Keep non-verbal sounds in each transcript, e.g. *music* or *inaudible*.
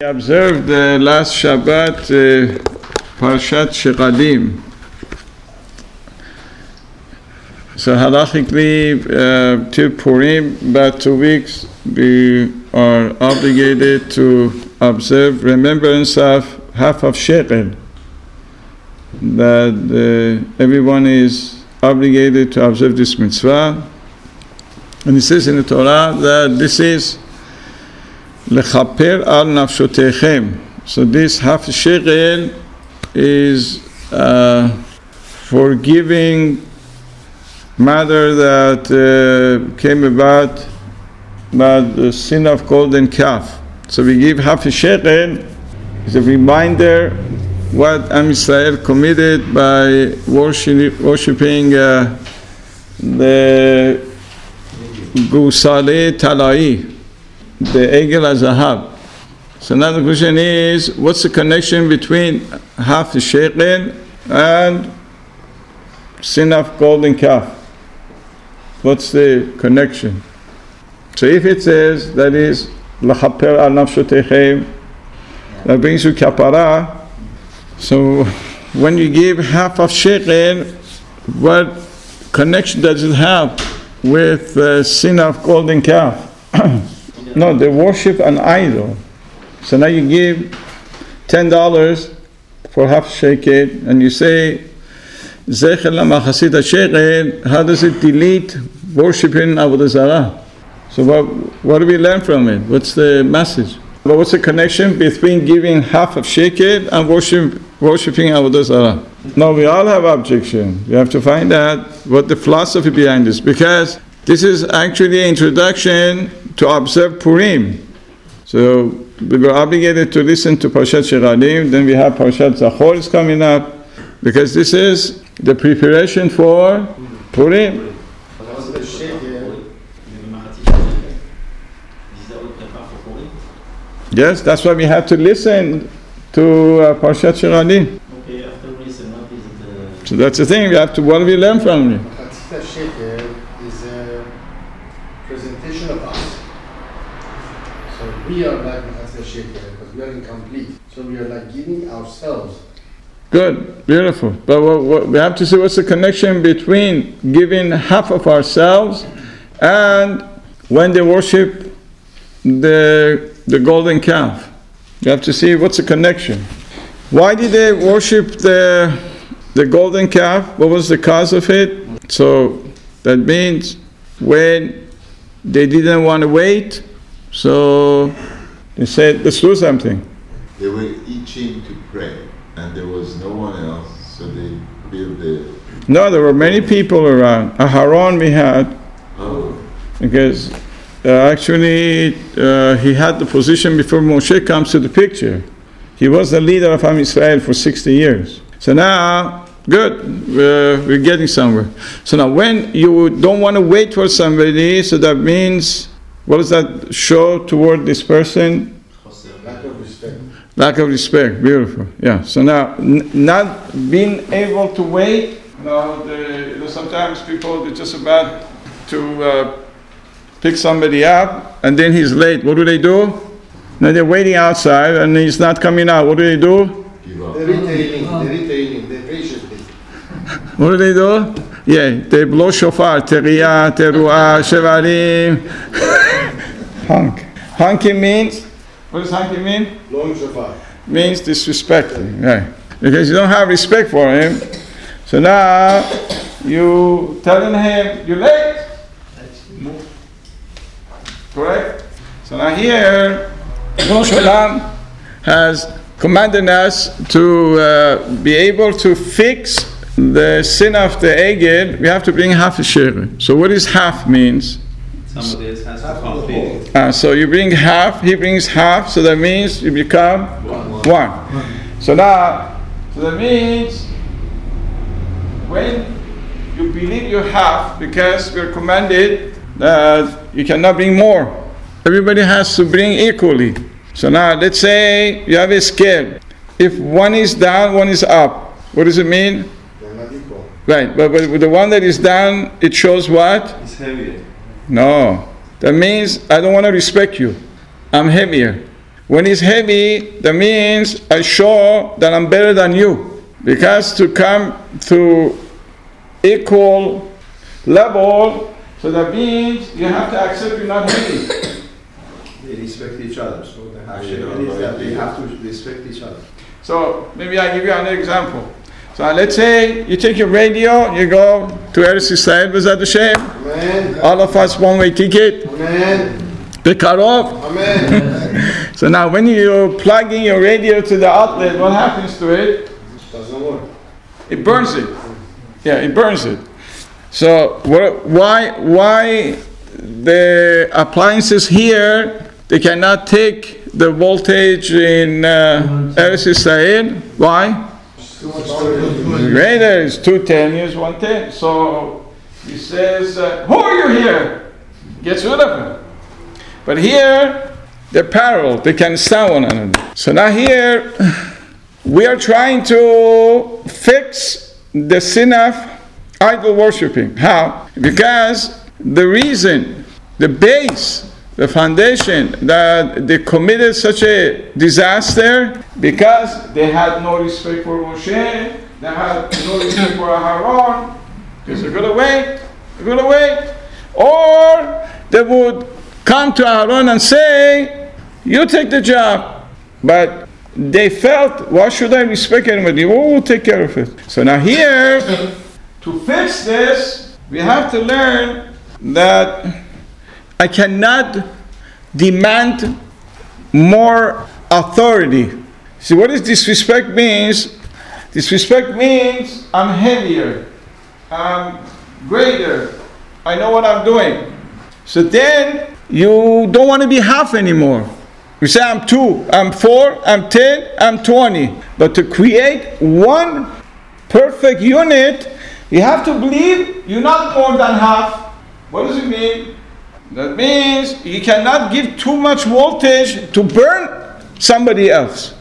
We observed the last Shabbat uh, Parshat. So halachically, uh, till Purim, about two weeks, we are obligated to observe remembrance of half of shekel. That uh, everyone is obligated to observe this mitzvah. And it says in the Torah that this is lechaper al nafshotechem. So this half shekel is uh, forgiving matter that uh, came about by the sin of golden calf. So we give half a shekel as a reminder what Am Israel committed by worship, worshiping uh, the Gusale Talai, the Egel Azahab. So now the question is, what's the connection between half the shekel and sin of golden calf? What's the connection? So if it says that is lachaper al nafshotechem, that brings you kapara. So *laughs* when you give half of shekel, what connection does it have with the sin of golden calf? *clears throat* no, they worship an idol. So now you give ten dollars for half shekel, and you say Zecher lamachasid shekel. How does it delete worshiping avodah zarah? So what, what do we learn from it? What's the message? But what's the connection between giving half of shekel and worship, worshiping avodah zarah? No, we all have objection. We have to find out what the philosophy behind this, because this is actually an introduction to observe Purim. So we were obligated to listen to Parshat Shekalim, then we have Parshat Zachor is coming up, because this is the preparation for Purim. Yes, that's why we have to listen to uh, Parshat Shekalim. Okay, after listen, what is it? uh, So that's the thing. We have to. What do we learn from it? Chatzita shekel is a presentation of us. So we are like shekel because we are incomplete. So we are like giving ourselves. Good, beautiful. But what, what, we have to see what's the connection between giving half of ourselves and when they worship the the golden calf. You have to see what's the connection. Why did they worship the the golden calf? What was the cause of it? So that means when they didn't want to wait, so they said, let's do something. They were itching to pray, and there was no one else, so they built the. No, there were many people around. Aharon we had, Oh, because uh, actually uh, he had the position before Moshe comes to the picture. He was the leader of Am Israel for 60 years. So now, good, uh, we're getting somewhere. So now, when you don't want to wait for somebody, so that means, what does that show toward this person? Lack of respect. Lack of respect, beautiful. Yeah. So now, n- not being able to wait. No, the, you know, sometimes people are just about to uh, pick somebody up, and then he's late. What do they do? Now they're waiting outside, and he's not coming out. What do they do? give up. The retailing, the retailing, the patiently. What do they do? Yeah, they blow shofar, teria, teruah, shevarim. Honk. Honking means, what does honking mean? Long shofar. means disrespecting, right? Because you don't have respect for him. So now you telling him you're late. Correct? So now here, Rosh has commanded us to uh, be able to fix the sin of the Egel. We have to bring half a share. So what is half means? Has to. Uh, so you bring half, he brings half, so that means you become one. So now, so that means when you believe you have, because we're commanded that you cannot bring more. Everybody has to bring equally. So now let's say you have a scale. If one is down, one is up. What does it mean? They're not equal. Right, but, but with the one that is down, it shows what? It's heavier. No. That means I don't want to respect you. I'm heavier. When it's heavy, that means I show that I'm better than you. Because to come to equal level, so that means you have to accept you're not heavy. They respect each other, so the half Yeah, shekel is that they have to respect each other. So maybe I give you another example. So let's say you take your radio, you go to Eretz Yisrael, Bezat Hashem. Amen. All of us one-way ticket. Amen. They cut off. Amen. *laughs* So now when you plug in your radio to the outlet, what happens to it? Doesn't work. It burns it. Yeah, it burns it. So what, why why the appliances here they cannot take the voltage in uh, Eretz? Why? Greater is 210, years, 110. So he says, uh, Who are you here? Gets rid of him. But here, they're parallel, they can stand one another. So now here, we are trying to fix the sin of idol worshiping. How? Because the reason, the base, the foundation that they committed such a disaster because they had no respect for Moshe, they had no respect for Aaron, because they're gonna wait, they're gonna wait. Or they would come to Aaron and say, You take the job. But they felt, why should I respect anybody? We will take care of it. So now here, to fix this, we have to learn that I cannot demand more authority. See, what is disrespect means? Disrespect means I'm heavier, I'm greater, I know what I'm doing. So then you don't want to be half anymore. You say, I'm two, I'm four, I'm ten, I'm 20. But to create one perfect unit, you have to believe you're not more than half. What does it mean? That means you cannot give too much voltage to burn somebody else.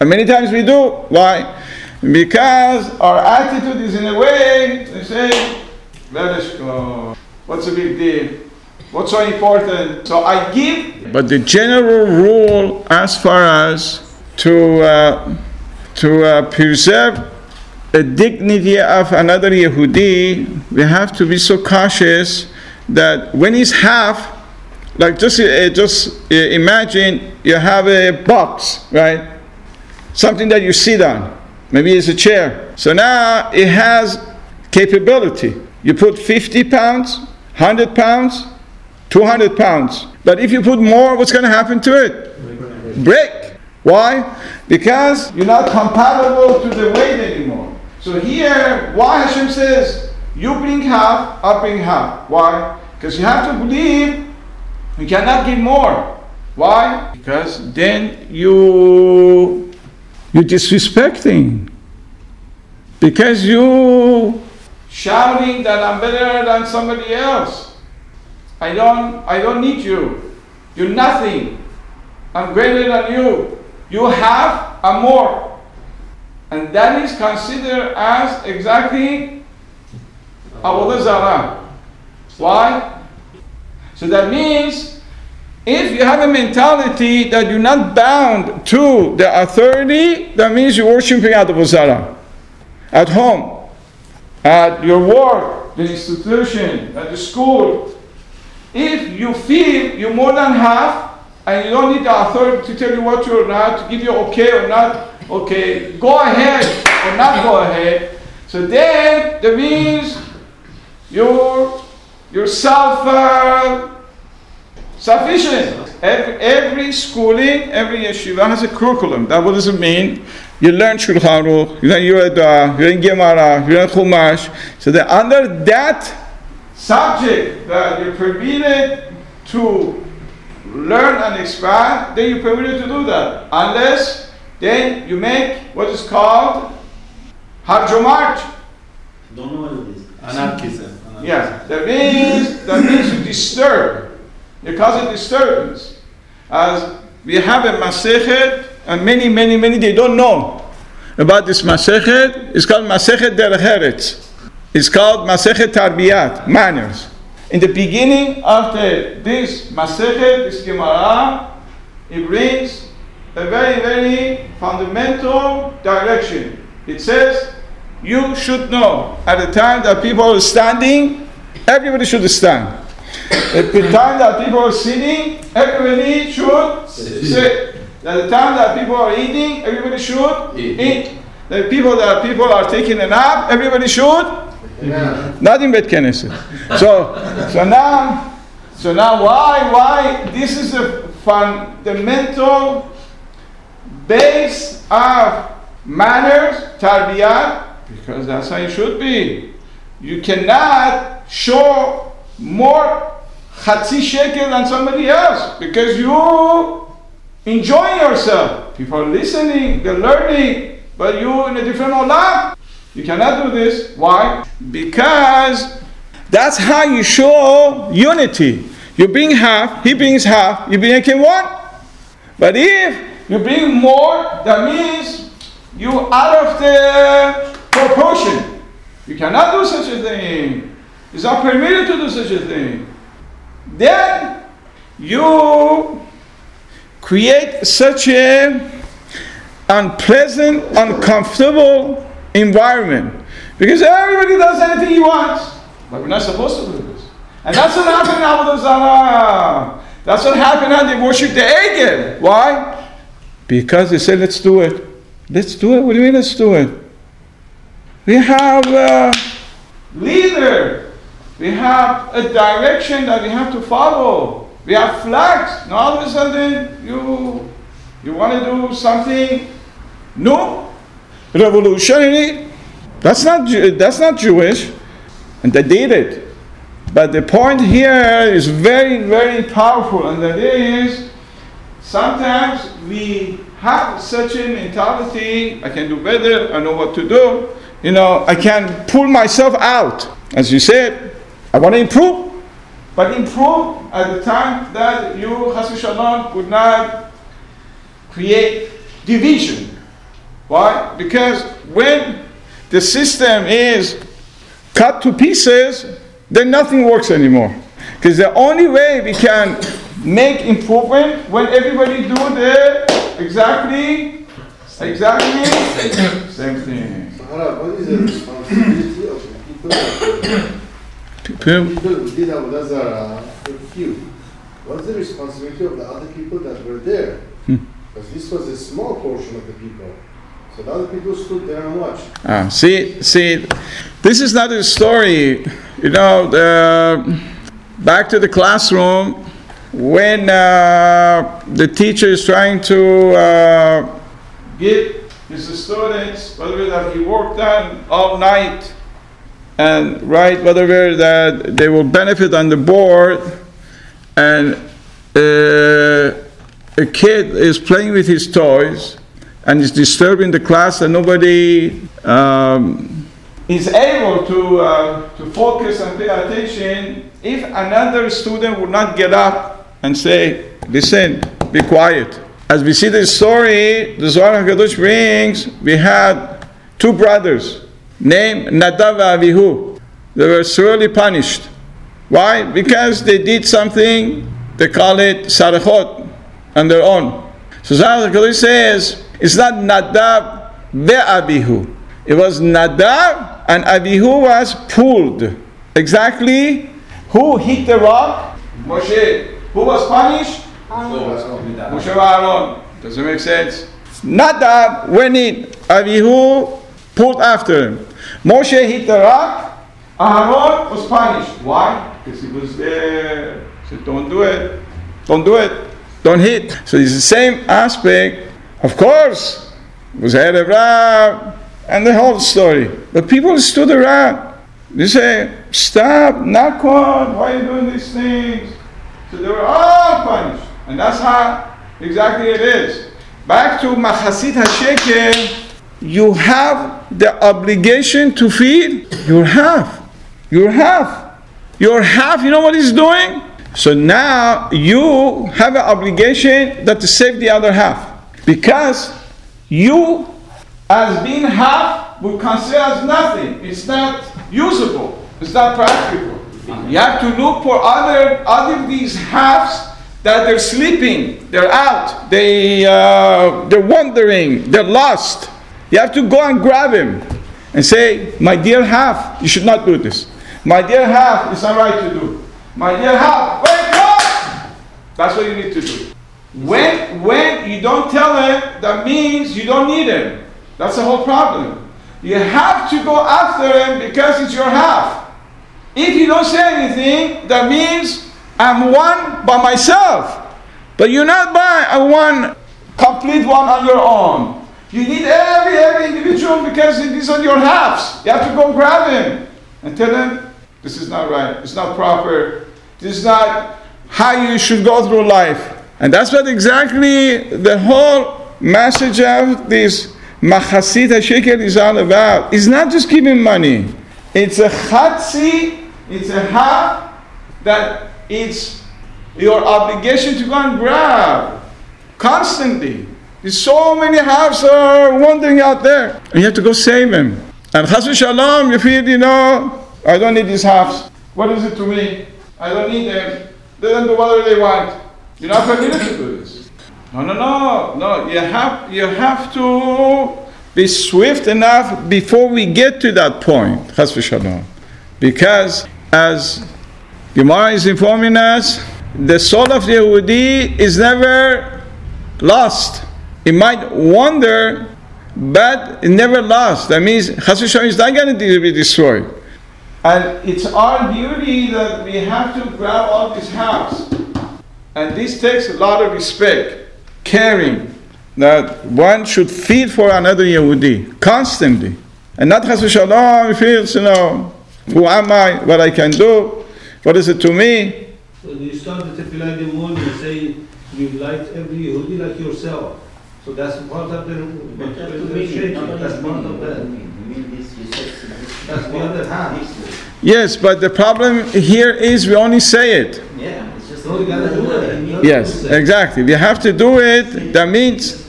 And many times we do. Why? Because our attitude is in a way, they say, let us go. What's the big deal? What's so important? So I give. But the general rule, as far as to uh, to uh, preserve the dignity of another Yehudi, we have to be so cautious that when he's half, like just uh, just uh, imagine you have a box, right? Something that you sit on. Maybe it's a chair. So now it has capability. You put 50 pounds, 100 pounds, 200 pounds. But if you put more, what's going to happen to it? Break. Why? Because you're not compatible to the weight anymore. So here, why Hashem says, you bring half, I bring half. Why? Because you have to believe you cannot give more. Why? Because then you you disrespecting. Because you shouting that I'm better than somebody else. I don't I don't need you. You're nothing. I'm greater than you. You have a more. And that is considered as exactly Avodah Zarah. Why? So that means if you have a mentality that you're not bound to the authority, that means you're worshiping Avodah Zarah. At home, at your work, the institution, at the school. If you feel you're more than half and you don't need the authority to tell you what you're not, to give you okay or not okay, go ahead or not go ahead. So then that means you're you're self sufficient. Every, every schooling, every yeshiva has a curriculum. That what does it mean? You learn Shulchan Aruch, you learn Yehuda, you learn Gemara, you learn Chumash. So that under that subject that you're permitted to learn and expand, then you're permitted to do that. Unless then you make what is called harjomarch. Don't know what it is. Anarchism. Yeah, that means that means you disturb. You cause a disturbance. As we have a masechet, and many, many, many they don't know about this masechet. It's called masechet derech eretz. It's called masechet tarbiyat, manners. In the beginning after this masechet, this Gemara, it brings a very, very fundamental direction. It says you should know at the time that people are standing, everybody should stand. At the time that people are sitting, everybody should sit. At the time that people are eating, everybody should eat. The people that people are taking a nap, everybody should Yeah. not in Bet Knesset. So, so now, so now, why, why? This is a fundamental base of manners, tarbiyat, because that's how you should be. You cannot show more chatzi shekel than somebody else because you enjoying yourself. People are listening, they're learning, but you in a different olam. You cannot do this. Why? Because that's how you show unity. You bring half, he brings half, you bring one. But if you bring more, that means you out of the proportion. You cannot do such a thing. It's not permitted to do such a thing. Then you create such a unpleasant, uncomfortable environment. Because everybody does anything he wants. But we're not supposed to do this. And that's what happened in Zarah. That's what happened when they worship the Egel. Why? Because they said, let's do it. Let's do it. What do you mean, let's do it? We have a leader. We have a direction that we have to follow. We have flags. Now all of a sudden, you, you want to do something new, revolutionary. That's not, that's not Jewish. And they did it. But the point here is very, very powerful, and that is sometimes we have such a mentality I can do better, I know what to do, you know, I can pull myself out. As you said, I want to improve, but improve at the time that you, Chas Shalom, would not create division. Why? Because when the system is cut to pieces, then nothing works anymore. Because the only way we can make improvement when everybody do the exactly, exactly same thing. Harald, what is the responsibility of the people People- people who did Zarah were few? What's the responsibility of the other people that were there? Because this was a small portion of the people. So the other people stood there and watched. Ah, see, see, this is not a story. You know, the, back to the classroom when uh, the teacher is trying to uh, give his students whatever that he worked on all night and write whatever that they will benefit on the board, and uh, a kid is playing with his toys and is disturbing the class and nobody um, is able to, uh, to focus and pay attention if another student would not get up and say, listen, be quiet. As we see this story, the Zohar HaKadosh brings, we had two brothers named Nadav and Avihu. They were severely punished. Why? Because they did something, they call it sarachot, on their own. So Zohar HaKadosh says, it's not Nadav ve'abihu. It was Nadav and Abihu was pulled. Exactly who hit the rock? Moshe. Who was punished? Moshe Aaron. Does it make sense? Nadav went in. Abihu pulled after him. Moshe hit the rock. Aaron was punished. Why? Because he was there. He said, don't do it. Don't do it. Don't hit. So it's the same aspect. Of course, it was Erev Rav and the whole story. But people stood around. They say, stop, knock on, why are you doing these things? So they were all punished. And that's how exactly it is. Back to Machatzit HaShekel, you have the obligation to feed your half. Your half. Your half, you know what he's doing? So now you have an obligation that to save the other half. Because you, as being half, would consider as nothing. It's not usable. It's not practical. You have to look for other other these halves that they're sleeping, they're out, they uh, they're wandering, they're lost. You have to go and grab him and say, "My dear half, you should not do this. My dear half, it's not right to do. My dear half, wake up!" That's what you need to do. When when you don't tell him, that means you don't need him. That's the whole problem. You have to go after him because it's your half. If you don't say anything, that means I'm one by myself. But you're not by a one complete one on your own. You need every every individual because these are your halves. You have to go grab him and tell him this is not right. It's not proper. This is not how you should go through life. And that's what exactly the whole message of this Machatzit HaShekel is all about. It's not just giving money. It's a chatzi it's a half that it's your obligation to go and grab constantly. There's so many halves are wandering out there, and you have to go save them. And chas shalom, you feel, you know, I don't need these halves. What is it to me? I don't need them. They don't do whatever they want. You're not permitted to do this. No, no, no, no. You have, you have to be swift enough before we get to that point. Chas shalom, because as Gemara is informing us, the soul of the Yehudi is never lost. It might wander, but it never lost. That means Chas is not going to be destroyed. And it's our duty that we have to grab all these halves. And this takes a lot of respect, caring, that one should feed for another Yehudi constantly. And not Chas Shalom feels, you know, who am I? What I can do? What is it to me? So you start the tefillah in the morning and say you like every Yehudi like yourself. So that's part of the, But just the me, That's part of but that. me. You mean this, you said this- That's the other hand. Yes, but the problem here is we only say it. Yeah, it's just. No, you gotta do it. Yes, exactly. We have to do it. That means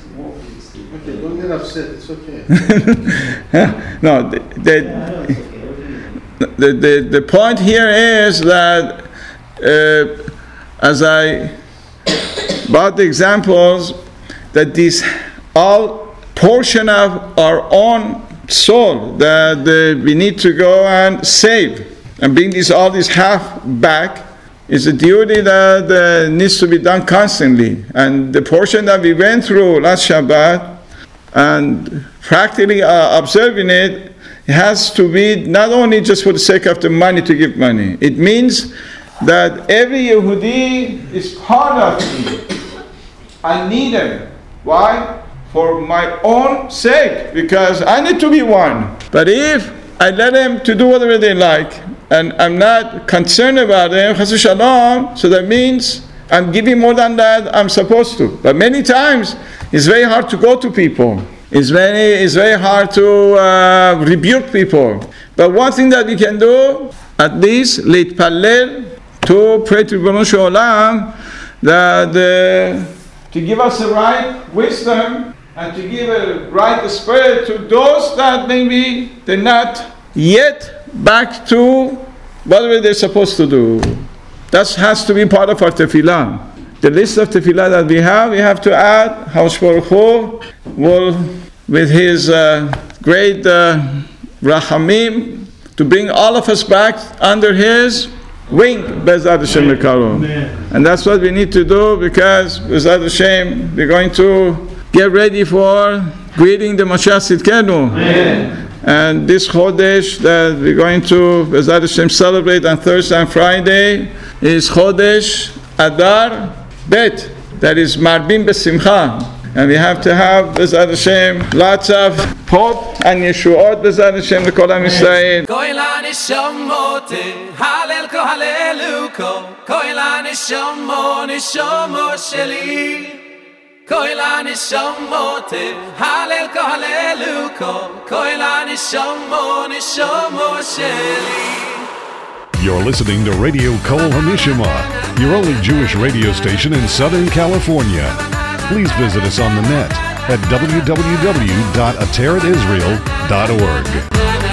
Okay, don't get upset, it's okay. *laughs* no. The, Yeah, the, the, the, point here is that uh, as I brought the examples that these all portion of our own soul that uh, we need to go and save and bring these all these half back is a duty that uh, needs to be done constantly. And the portion that we went through last Shabbat and practically uh, observing it has to be not only just for the sake of the money to give money. It means that every Yehudi is part of me. I need them. Why? For my own sake, because I need to be one. But if I let them to do whatever they like, and I'm not concerned about them, shalom, so that means I'm giving more than that I'm supposed to. But many times it's very hard to go to people. It's very, it's very hard to uh, rebuke people. But one thing that we can do, at least, להתפלל, to pray to Ribono Shel Olam, that uh, to give us the right wisdom and to give a right spirit to those that maybe they're not yet back to whatever they're supposed to do. That has to be part of our tefillah. The list of tefillah that we have, we have to add Haush Baruch Hu will, with his uh, great uh, rachamim, to bring all of us back under his wing, Bezat Hashem And that's what we need to do because, Bezat Hashem, we're going to get ready for greeting the Mashiach Tzidkenu. And this Chodesh that we're going to, Bezat Hashem, celebrate on Thursday and Friday is Chodesh Adar Bet. That is Marbim Besimcha. And we have to have, Bezat Hashem, lots of hope and Yeshuot, Bezat Hashem, the Kol Am Yisrael. Koila nishamote, halel ko haleluko, koila nishamo, nishamo sheli. Koila nishamote, halel ko haleluko, koila nishamo, nishamo sheli. You're listening to Radio Kol Hamishima, your only Jewish radio station in Southern California. Please visit us on the net at www.ateretisrael.org.